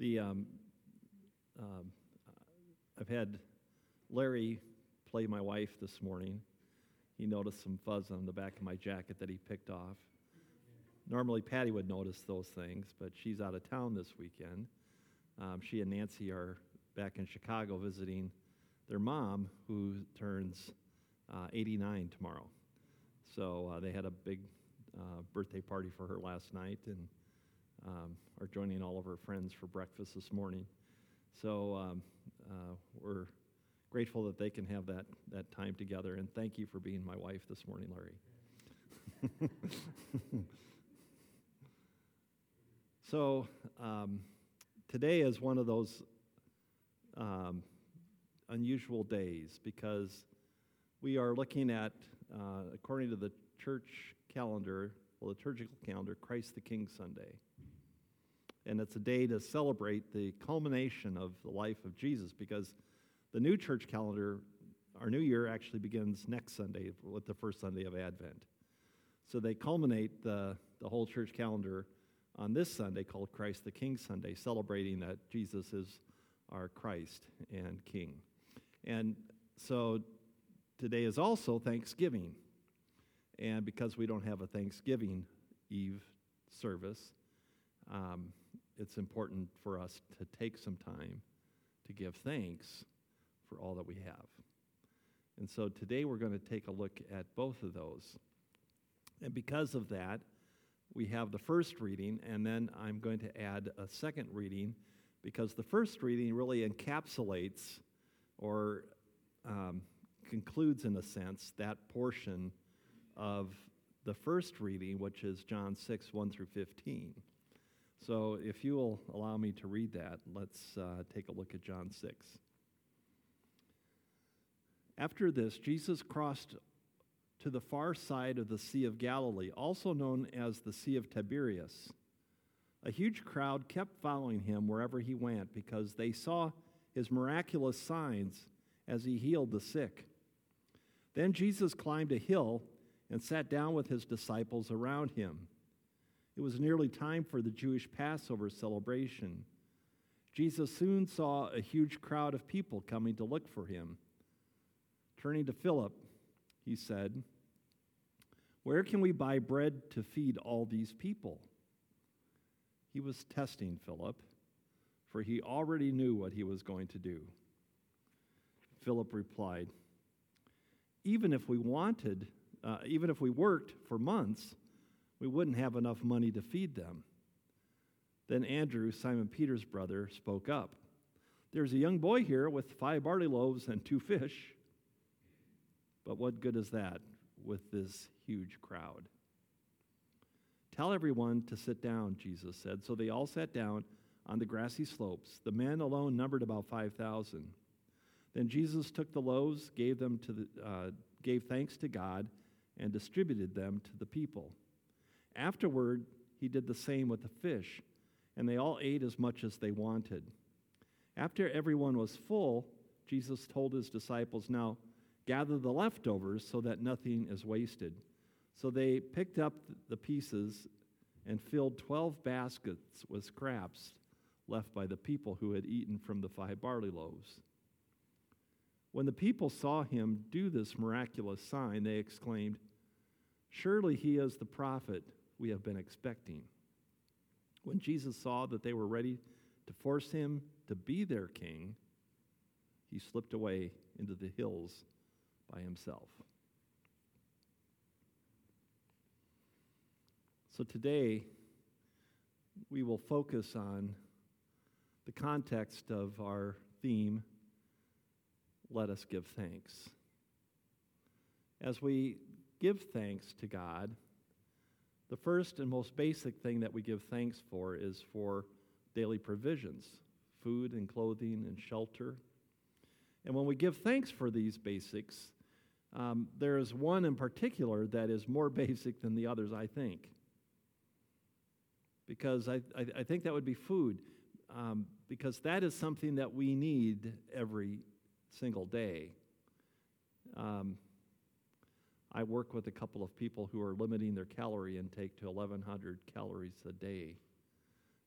The um, um, I've had Larry play my wife this morning. He noticed some fuzz on the back of my jacket that he picked off. Normally, Patty would notice those things, but she's out of town this weekend. Um, she and Nancy are back in Chicago visiting their mom, who turns uh, 89 tomorrow. So uh, they had a big uh, birthday party for her last night and um, are joining all of our friends for breakfast this morning. So um, uh, we're grateful that they can have that, that time together. And thank you for being my wife this morning, Larry. so um, today is one of those um, unusual days because we are looking at, uh, according to the church calendar, well, liturgical calendar, Christ the King Sunday. And it's a day to celebrate the culmination of the life of Jesus because the new church calendar, our new year actually begins next Sunday with the first Sunday of Advent. So they culminate the, the whole church calendar on this Sunday called Christ the King Sunday, celebrating that Jesus is our Christ and King. And so today is also Thanksgiving. And because we don't have a Thanksgiving Eve service, um, it's important for us to take some time to give thanks for all that we have. And so today we're going to take a look at both of those. And because of that, we have the first reading, and then I'm going to add a second reading because the first reading really encapsulates or um, concludes, in a sense, that portion of the first reading, which is John 6, 1 through 15. So if you will allow me to read that, let's uh, take a look at John 6. After this, Jesus crossed to the far side of the Sea of Galilee, also known as the Sea of Tiberias. A huge crowd kept following him wherever he went because they saw his miraculous signs as he healed the sick. Then Jesus climbed a hill and sat down with his disciples around him. It was nearly time for the Jewish Passover celebration. Jesus soon saw a huge crowd of people coming to look for him. Turning to Philip, he said, Where can we buy bread to feed all these people? He was testing Philip, for he already knew what he was going to do. Philip replied, Even if we wanted, uh, even if we worked for months, we wouldn't have enough money to feed them. Then Andrew, Simon Peter's brother, spoke up. There's a young boy here with five barley loaves and two fish. But what good is that with this huge crowd? Tell everyone to sit down, Jesus said. So they all sat down on the grassy slopes. The men alone numbered about 5,000. Then Jesus took the loaves, gave them to the, uh, gave thanks to God, and distributed them to the people. Afterward, he did the same with the fish, and they all ate as much as they wanted. After everyone was full, Jesus told his disciples, Now gather the leftovers so that nothing is wasted. So they picked up the pieces and filled 12 baskets with scraps left by the people who had eaten from the five barley loaves. When the people saw him do this miraculous sign, they exclaimed, Surely he is the prophet we have been expecting. When Jesus saw that they were ready to force him to be their king, he slipped away into the hills by himself. So today, we will focus on the context of our theme let us give thanks. As we give thanks to God, the first and most basic thing that we give thanks for is for daily provisions food and clothing and shelter. And when we give thanks for these basics, um, there is one in particular that is more basic than the others, I think. Because I, I, I think that would be food, um, because that is something that we need every single day. Um, I work with a couple of people who are limiting their calorie intake to 1,100 calories a day,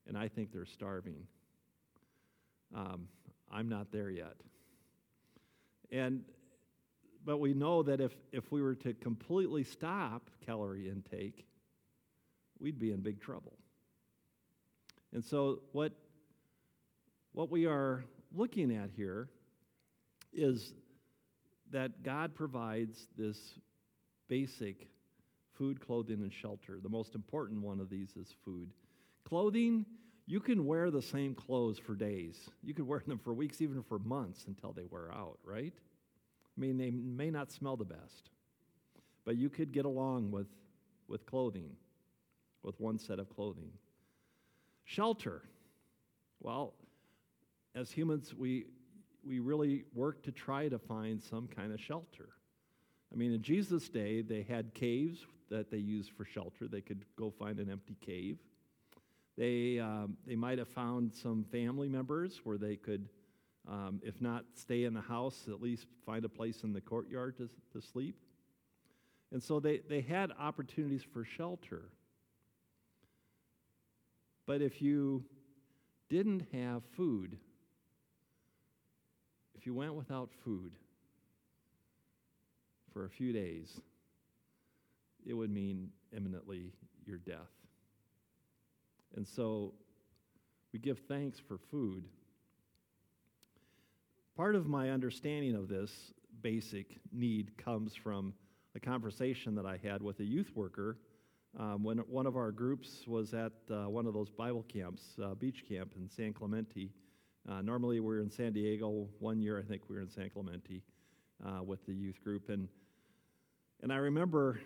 and I think they're starving. Um, I'm not there yet. And but we know that if, if we were to completely stop calorie intake, we'd be in big trouble. And so what what we are looking at here is that God provides this basic food, clothing, and shelter. The most important one of these is food. Clothing, you can wear the same clothes for days. You could wear them for weeks, even for months until they wear out, right? I mean, they may not smell the best, but you could get along with, with clothing, with one set of clothing. Shelter. Well, as humans, we, we really work to try to find some kind of shelter. I mean, in Jesus' day, they had caves that they used for shelter. They could go find an empty cave. They, um, they might have found some family members where they could, um, if not stay in the house, at least find a place in the courtyard to, to sleep. And so they, they had opportunities for shelter. But if you didn't have food, if you went without food for a few days, it would mean imminently your death. And so we give thanks for food. Part of my understanding of this basic need comes from a conversation that I had with a youth worker um, when one of our groups was at uh, one of those Bible camps, uh, beach camp in San Clemente. Uh, normally we're in San Diego. One year I think we were in San Clemente uh, with the youth group. And, and I remember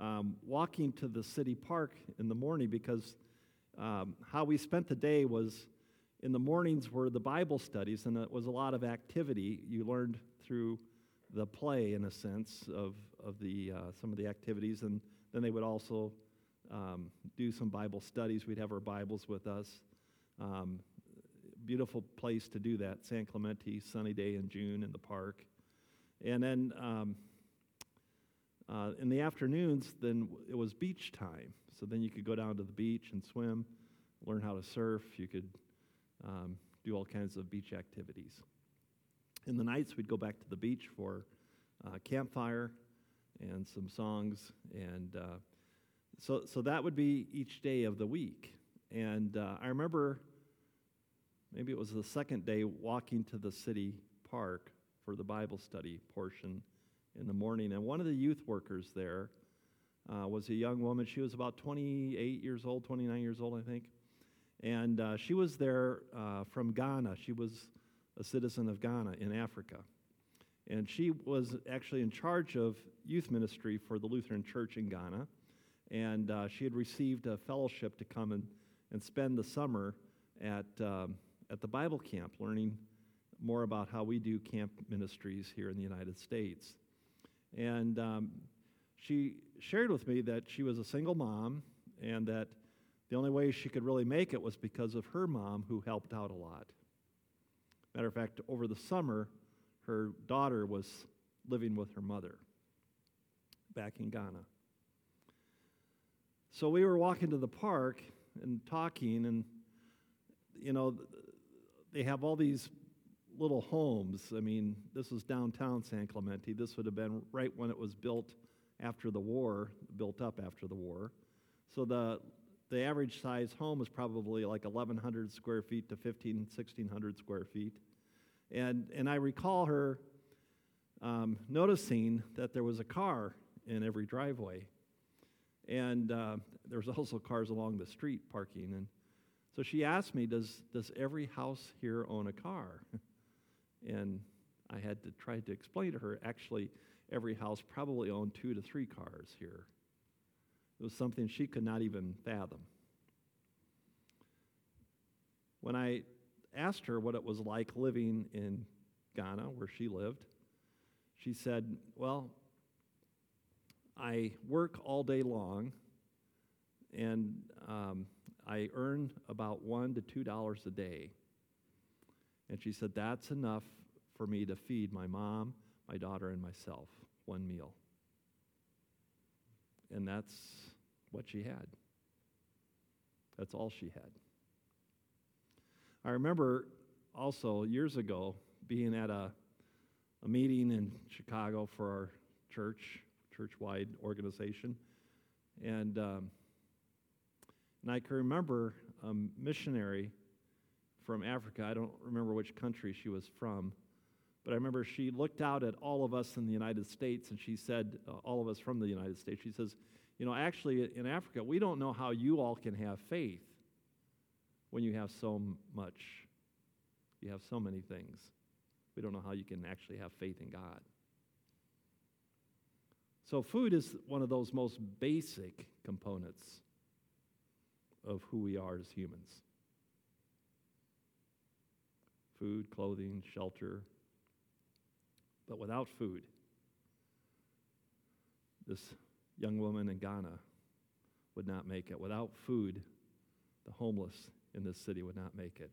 um, walking to the city park in the morning because um, how we spent the day was in the mornings were the Bible studies, and it was a lot of activity. You learned through the play, in a sense, of, of the, uh, some of the activities, and then they would also um, do some Bible studies. We'd have our Bibles with us. Um, beautiful place to do that, San Clemente, sunny day in June in the park. And then um, uh, in the afternoons, then it was beach time. So then you could go down to the beach and swim, learn how to surf. You could um, do all kinds of beach activities. In the nights, we'd go back to the beach for uh, campfire and some songs. And uh, so, so that would be each day of the week. And uh, I remember maybe it was the second day walking to the city park for the Bible study portion in the morning. And one of the youth workers there uh, was a young woman. She was about 28 years old, 29 years old, I think. And uh, she was there uh, from Ghana. She was a citizen of Ghana in Africa. And she was actually in charge of youth ministry for the Lutheran Church in Ghana. And uh, she had received a fellowship to come and, and spend the summer at, um, at the Bible camp, learning more about how we do camp ministries here in the United States. And um, she shared with me that she was a single mom and that the only way she could really make it was because of her mom, who helped out a lot. Matter of fact, over the summer, her daughter was living with her mother back in Ghana. So we were walking to the park and talking, and you know, they have all these little homes. I mean, this was downtown San Clemente. This would have been right when it was built after the war, built up after the war. So the the average size home was probably like 1,100 square feet to 15, 1,600 square feet. And, and I recall her um, noticing that there was a car in every driveway. And uh, there was also cars along the street parking. And so she asked me, does, does every house here own a car? And I had to try to explain to her actually, every house probably owned two to three cars here. It was something she could not even fathom. When I asked her what it was like living in Ghana, where she lived, she said, Well, I work all day long and um, I earn about one to two dollars a day. And she said, That's enough for me to feed my mom, my daughter, and myself one meal. And that's what she had. That's all she had. I remember also years ago being at a, a meeting in Chicago for our church, church wide organization. And, um, and I can remember a missionary from Africa. I don't remember which country she was from, but I remember she looked out at all of us in the United States and she said, uh, all of us from the United States, she says, You know, actually in Africa, we don't know how you all can have faith when you have so much. You have so many things. We don't know how you can actually have faith in God. So, food is one of those most basic components of who we are as humans food, clothing, shelter. But without food, this young woman in Ghana would not make it. Without food, the homeless in this city would not make it.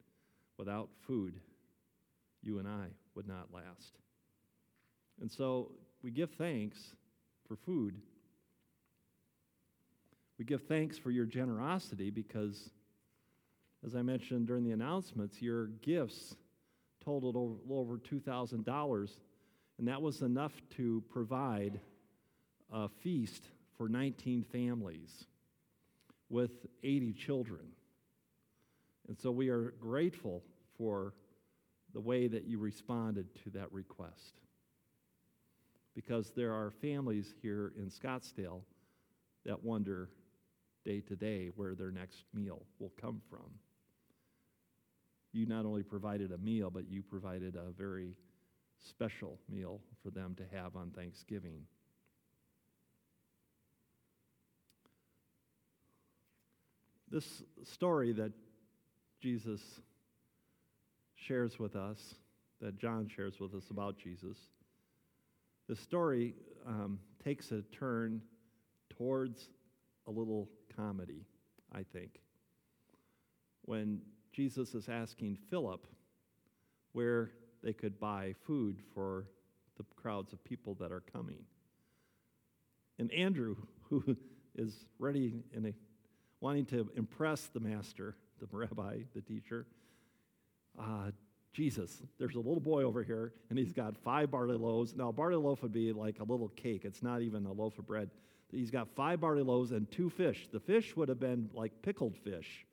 Without food, you and I would not last. And so we give thanks for food. We give thanks for your generosity because, as I mentioned during the announcements, your gifts totaled over, over $2,000, and that was enough to provide a feast for 19 families with 80 children. And so we are grateful for the way that you responded to that request. Because there are families here in Scottsdale that wonder day to day where their next meal will come from you not only provided a meal, but you provided a very special meal for them to have on Thanksgiving. This story that Jesus shares with us, that John shares with us about Jesus, the story um, takes a turn towards a little comedy, I think. When Jesus is asking Philip where they could buy food for the crowds of people that are coming. And Andrew, who is ready and wanting to impress the master, the rabbi, the teacher, uh, Jesus, there's a little boy over here, and he's got five barley loaves. Now, a barley loaf would be like a little cake, it's not even a loaf of bread. He's got five barley loaves and two fish. The fish would have been like pickled fish.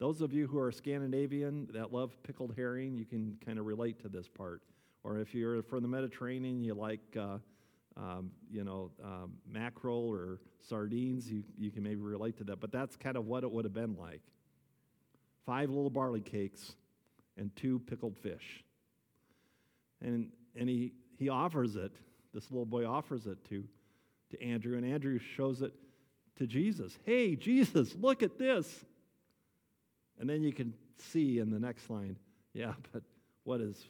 Those of you who are Scandinavian that love pickled herring, you can kind of relate to this part. Or if you're from the Mediterranean, you like, uh, um, you know, um, mackerel or sardines, you, you can maybe relate to that. But that's kind of what it would have been like. Five little barley cakes and two pickled fish. And, and he, he offers it, this little boy offers it to, to Andrew, and Andrew shows it to Jesus. Hey, Jesus, look at this. And then you can see in the next line, yeah, but what is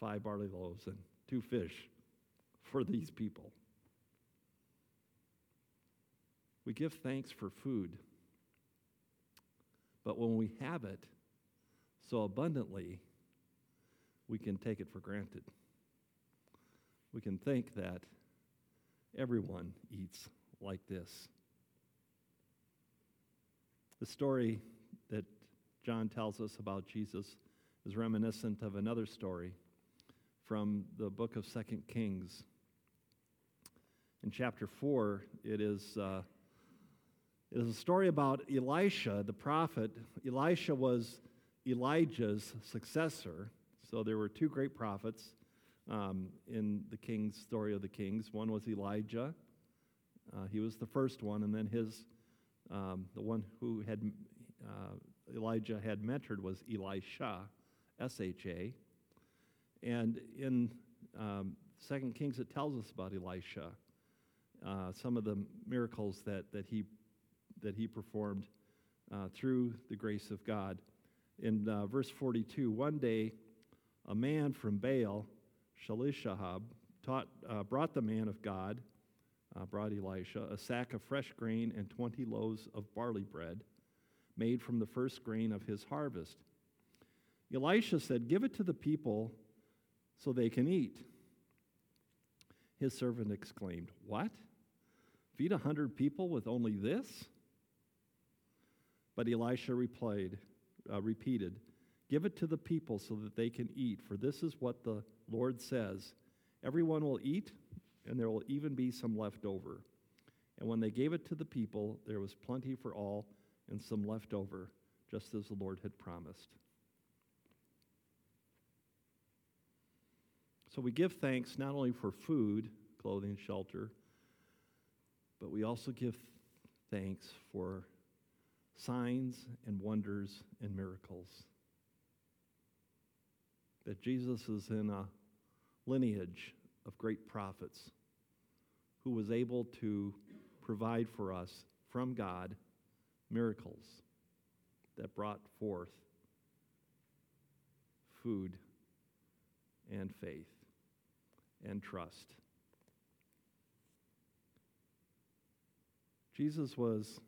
five barley loaves and two fish for these people? We give thanks for food. But when we have it so abundantly, we can take it for granted. We can think that everyone eats like this. The story that John tells us about Jesus is reminiscent of another story from the book of Second Kings. In chapter 4, it is, uh, it is a story about Elisha, the prophet. Elisha was Elijah's successor. So there were two great prophets um, in the king's story of the kings. One was Elijah. Uh, he was the first one, and then his, um, the one who had uh, Elijah had mentored was Elisha, S H A. And in um, Second Kings, it tells us about Elisha, uh, some of the miracles that, that, he, that he performed uh, through the grace of God. In uh, verse 42, one day a man from Baal, Shalishahab, taught, uh, brought the man of God, uh, brought Elisha, a sack of fresh grain and 20 loaves of barley bread made from the first grain of his harvest. Elisha said, Give it to the people so they can eat. His servant exclaimed, What? Feed a hundred people with only this? But Elisha replied, uh, repeated, Give it to the people so that they can eat, for this is what the Lord says Everyone will eat, and there will even be some left over. And when they gave it to the people, there was plenty for all and some left over, just as the Lord had promised. So we give thanks not only for food, clothing, shelter, but we also give thanks for signs and wonders and miracles. That Jesus is in a lineage of great prophets who was able to provide for us from God miracles that brought forth food and faith and trust. Jesus was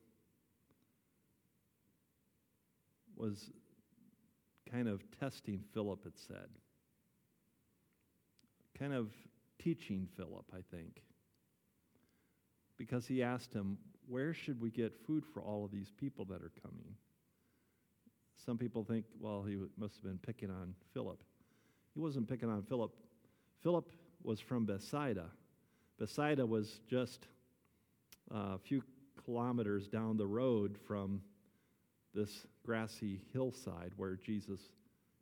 was kind of testing Philip, it said. Kind of teaching Philip, I think. Because he asked him, Where should we get food for all of these people that are coming? Some people think, well, he must have been picking on Philip. He wasn't picking on Philip. Philip was from Bethsaida. Bethsaida was just uh, a few kilometers down the road from this grassy hillside where Jesus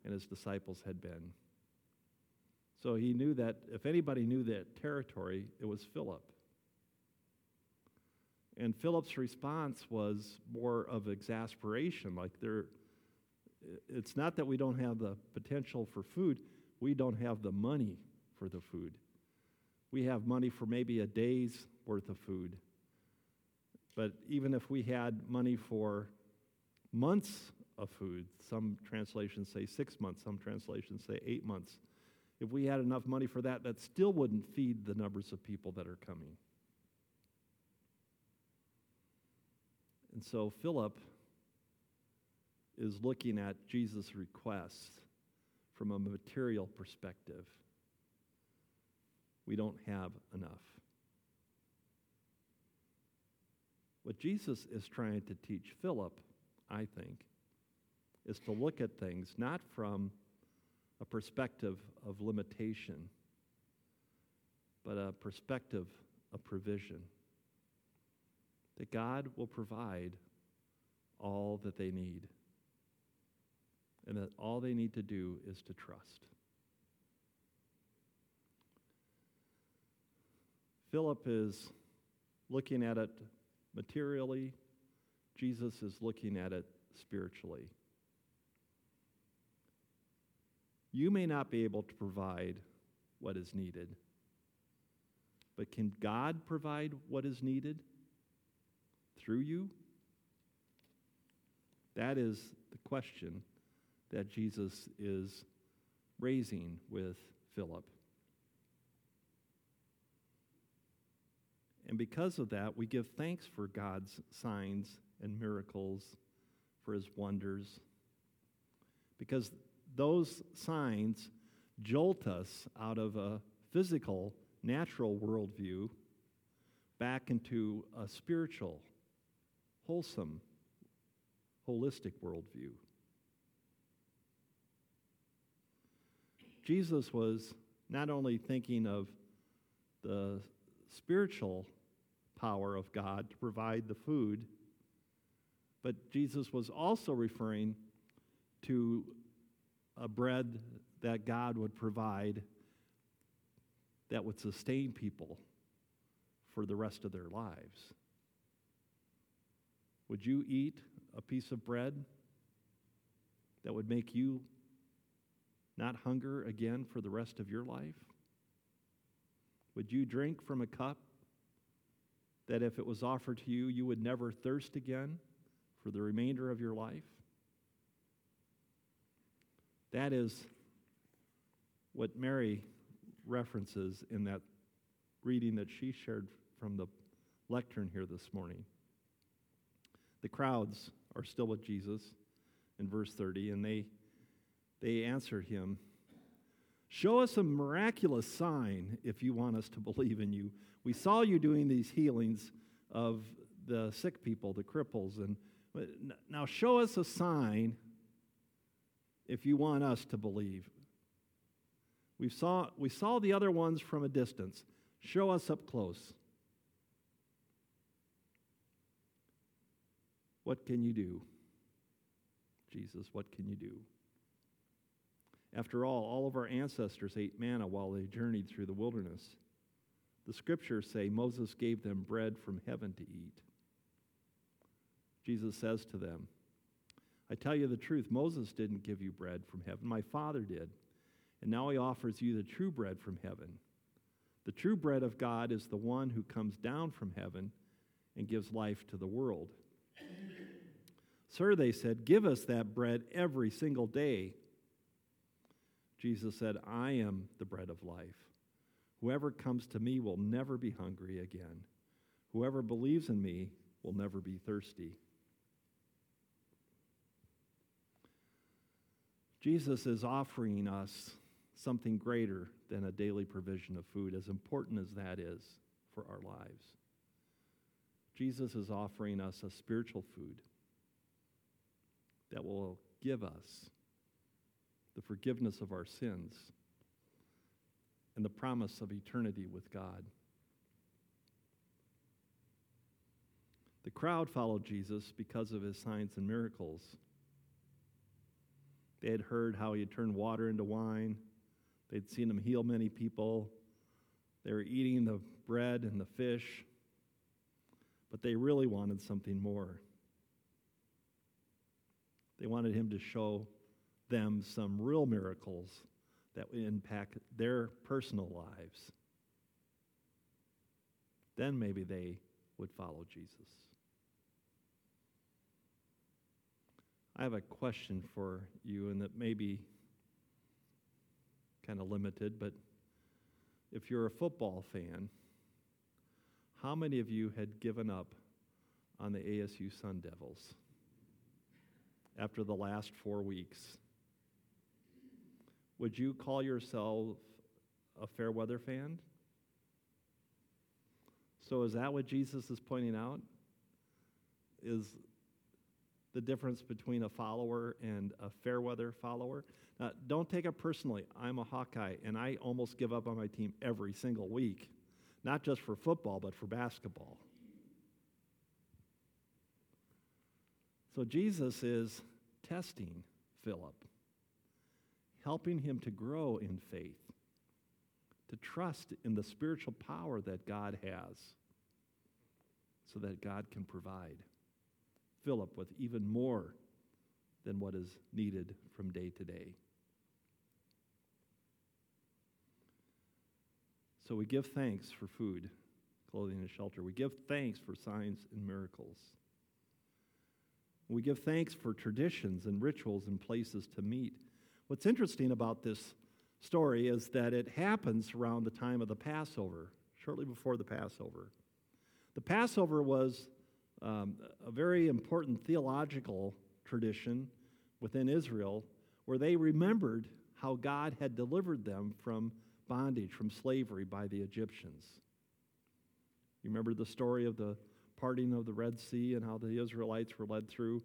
and his disciples had been. So he knew that if anybody knew that territory, it was Philip. And Philip's response was more of exasperation, like there it's not that we don't have the potential for food, we don't have the money for the food. We have money for maybe a day's worth of food. But even if we had money for months of food, some translations say six months, some translations say eight months, if we had enough money for that, that still wouldn't feed the numbers of people that are coming. And so Philip is looking at Jesus' request from a material perspective. We don't have enough. What Jesus is trying to teach Philip, I think, is to look at things not from a perspective of limitation, but a perspective of provision. That God will provide all that they need and that all they need to do is to trust. Philip is looking at it materially, Jesus is looking at it spiritually. You may not be able to provide what is needed, but can God provide what is needed through you? That is the question that Jesus is raising with Philip. And because of that, we give thanks for God's signs and miracles, for his wonders, because those signs jolt us out of a physical, natural worldview back into a spiritual, wholesome, holistic worldview. Jesus was not only thinking of the spiritual power of God to provide the food, but Jesus was also referring to a bread that God would provide that would sustain people for the rest of their lives. Would you eat a piece of bread that would make you not hunger again for the rest of your life? Would you drink from a cup that if it was offered to you, you would never thirst again for the remainder of your life? That is what Mary references in that reading that she shared from the lectern here this morning. The crowds are still with Jesus in verse 30, and they they answered him, Show us a miraculous sign if you want us to believe in you. We saw you doing these healings of the sick people, the cripples, and now show us a sign if you want us to believe. We saw, we saw the other ones from a distance. Show us up close. What can you do? Jesus, what can you do? After all, all of our ancestors ate manna while they journeyed through the wilderness. The scriptures say Moses gave them bread from heaven to eat. Jesus says to them, I tell you the truth, Moses didn't give you bread from heaven, my Father did. And now he offers you the true bread from heaven. The true bread of God is the one who comes down from heaven and gives life to the world. Sir, they said, give us that bread every single day. Jesus said, I am the bread of life. Whoever comes to me will never be hungry again. Whoever believes in me will never be thirsty. Jesus is offering us something greater than a daily provision of food, as important as that is for our lives. Jesus is offering us a spiritual food that will give us the forgiveness of our sins and the promise of eternity with God. The crowd followed Jesus because of his signs and miracles. They had heard how he had turned water into wine. They'd seen him heal many people. They were eating the bread and the fish. But they really wanted something more. They wanted him to show them some real miracles that would impact their personal lives. Then maybe they would follow Jesus. I have a question for you, and that may be kind of limited, but if you're a football fan, how many of you had given up on the ASU Sun Devils after the last four weeks? Would you call yourself a fair weather fan? So, is that what Jesus is pointing out? Is the difference between a follower and a fair weather follower. Now, don't take it personally. I'm a Hawkeye, and I almost give up on my team every single week, not just for football, but for basketball. So Jesus is testing Philip, helping him to grow in faith, to trust in the spiritual power that God has, so that God can provide. Philip with even more than what is needed from day to day. So we give thanks for food, clothing, and shelter. We give thanks for signs and miracles. We give thanks for traditions and rituals and places to meet. What's interesting about this story is that it happens around the time of the Passover, shortly before the Passover. The Passover was um, a very important theological tradition within Israel where they remembered how God had delivered them from bondage, from slavery by the Egyptians. You remember the story of the parting of the Red Sea and how the Israelites were led through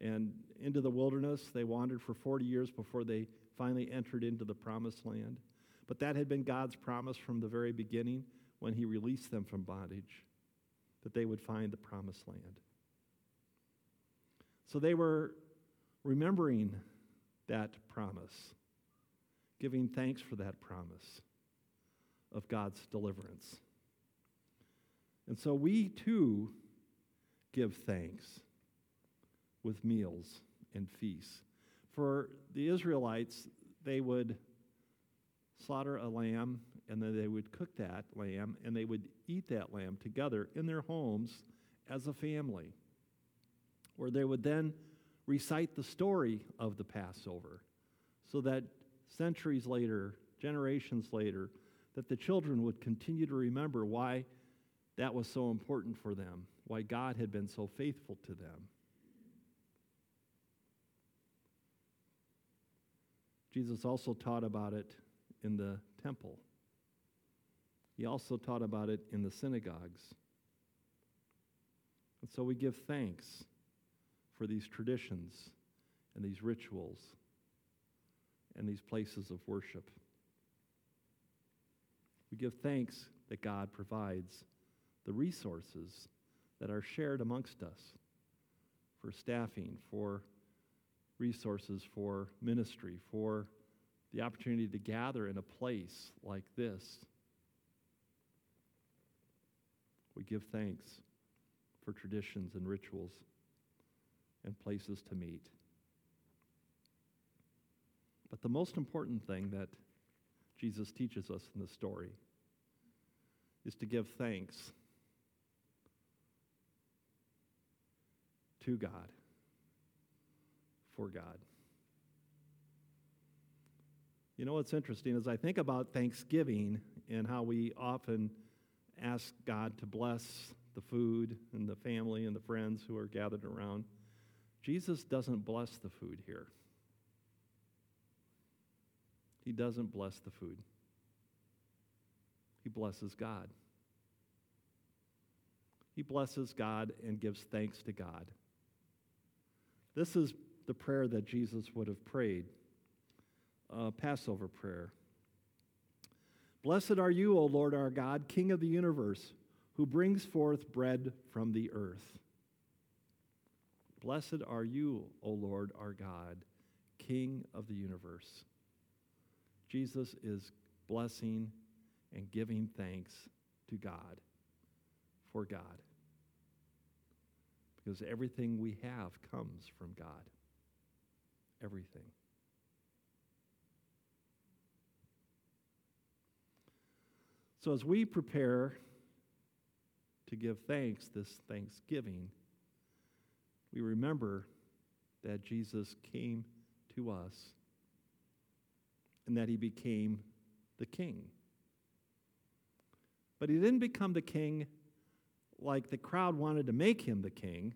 and into the wilderness. They wandered for 40 years before they finally entered into the promised land. But that had been God's promise from the very beginning when He released them from bondage that they would find the promised land. So they were remembering that promise, giving thanks for that promise of God's deliverance. And so we too give thanks with meals and feasts. For the Israelites, they would slaughter a lamb and then they would cook that lamb and they would eat that lamb together in their homes as a family, where they would then recite the story of the Passover so that centuries later, generations later, that the children would continue to remember why that was so important for them, why God had been so faithful to them. Jesus also taught about it in the temple. He also taught about it in the synagogues. And so we give thanks for these traditions and these rituals and these places of worship. We give thanks that God provides the resources that are shared amongst us for staffing, for resources for ministry, for the opportunity to gather in a place like this. We give thanks for traditions and rituals and places to meet. But the most important thing that Jesus teaches us in the story is to give thanks to God, for God. You know what's interesting is I think about Thanksgiving and how we often ask God to bless the food and the family and the friends who are gathered around. Jesus doesn't bless the food here. He doesn't bless the food. He blesses God. He blesses God and gives thanks to God. This is the prayer that Jesus would have prayed uh, Passover prayer. Blessed are you, O Lord our God, King of the universe, who brings forth bread from the earth. Blessed are you, O Lord our God, King of the universe. Jesus is blessing and giving thanks to God for God. Because everything we have comes from God. Everything. So, as we prepare to give thanks this Thanksgiving, we remember that Jesus came to us and that he became the king. But he didn't become the king like the crowd wanted to make him the king.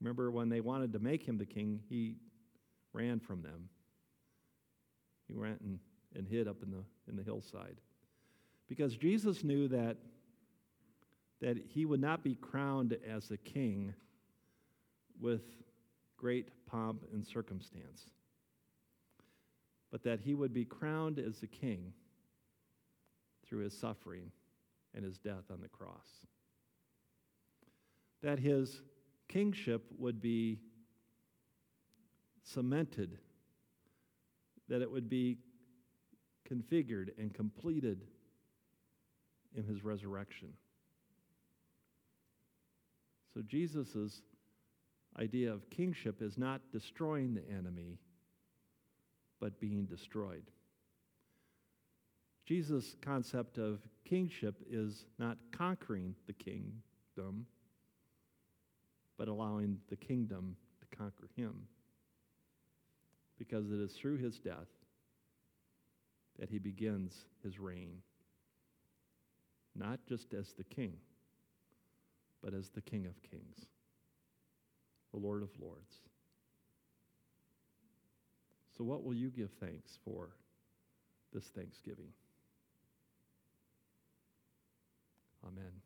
Remember when they wanted to make him the king, he ran from them. He went and, and hid up in the, in the hillside. Because Jesus knew that, that he would not be crowned as a king with great pomp and circumstance, but that he would be crowned as a king through his suffering and his death on the cross. That his kingship would be cemented, that it would be configured and completed in his resurrection. So Jesus' idea of kingship is not destroying the enemy, but being destroyed. Jesus' concept of kingship is not conquering the kingdom, but allowing the kingdom to conquer him. Because it is through his death that he begins his reign not just as the king, but as the King of Kings, the Lord of Lords. So, what will you give thanks for this Thanksgiving? Amen.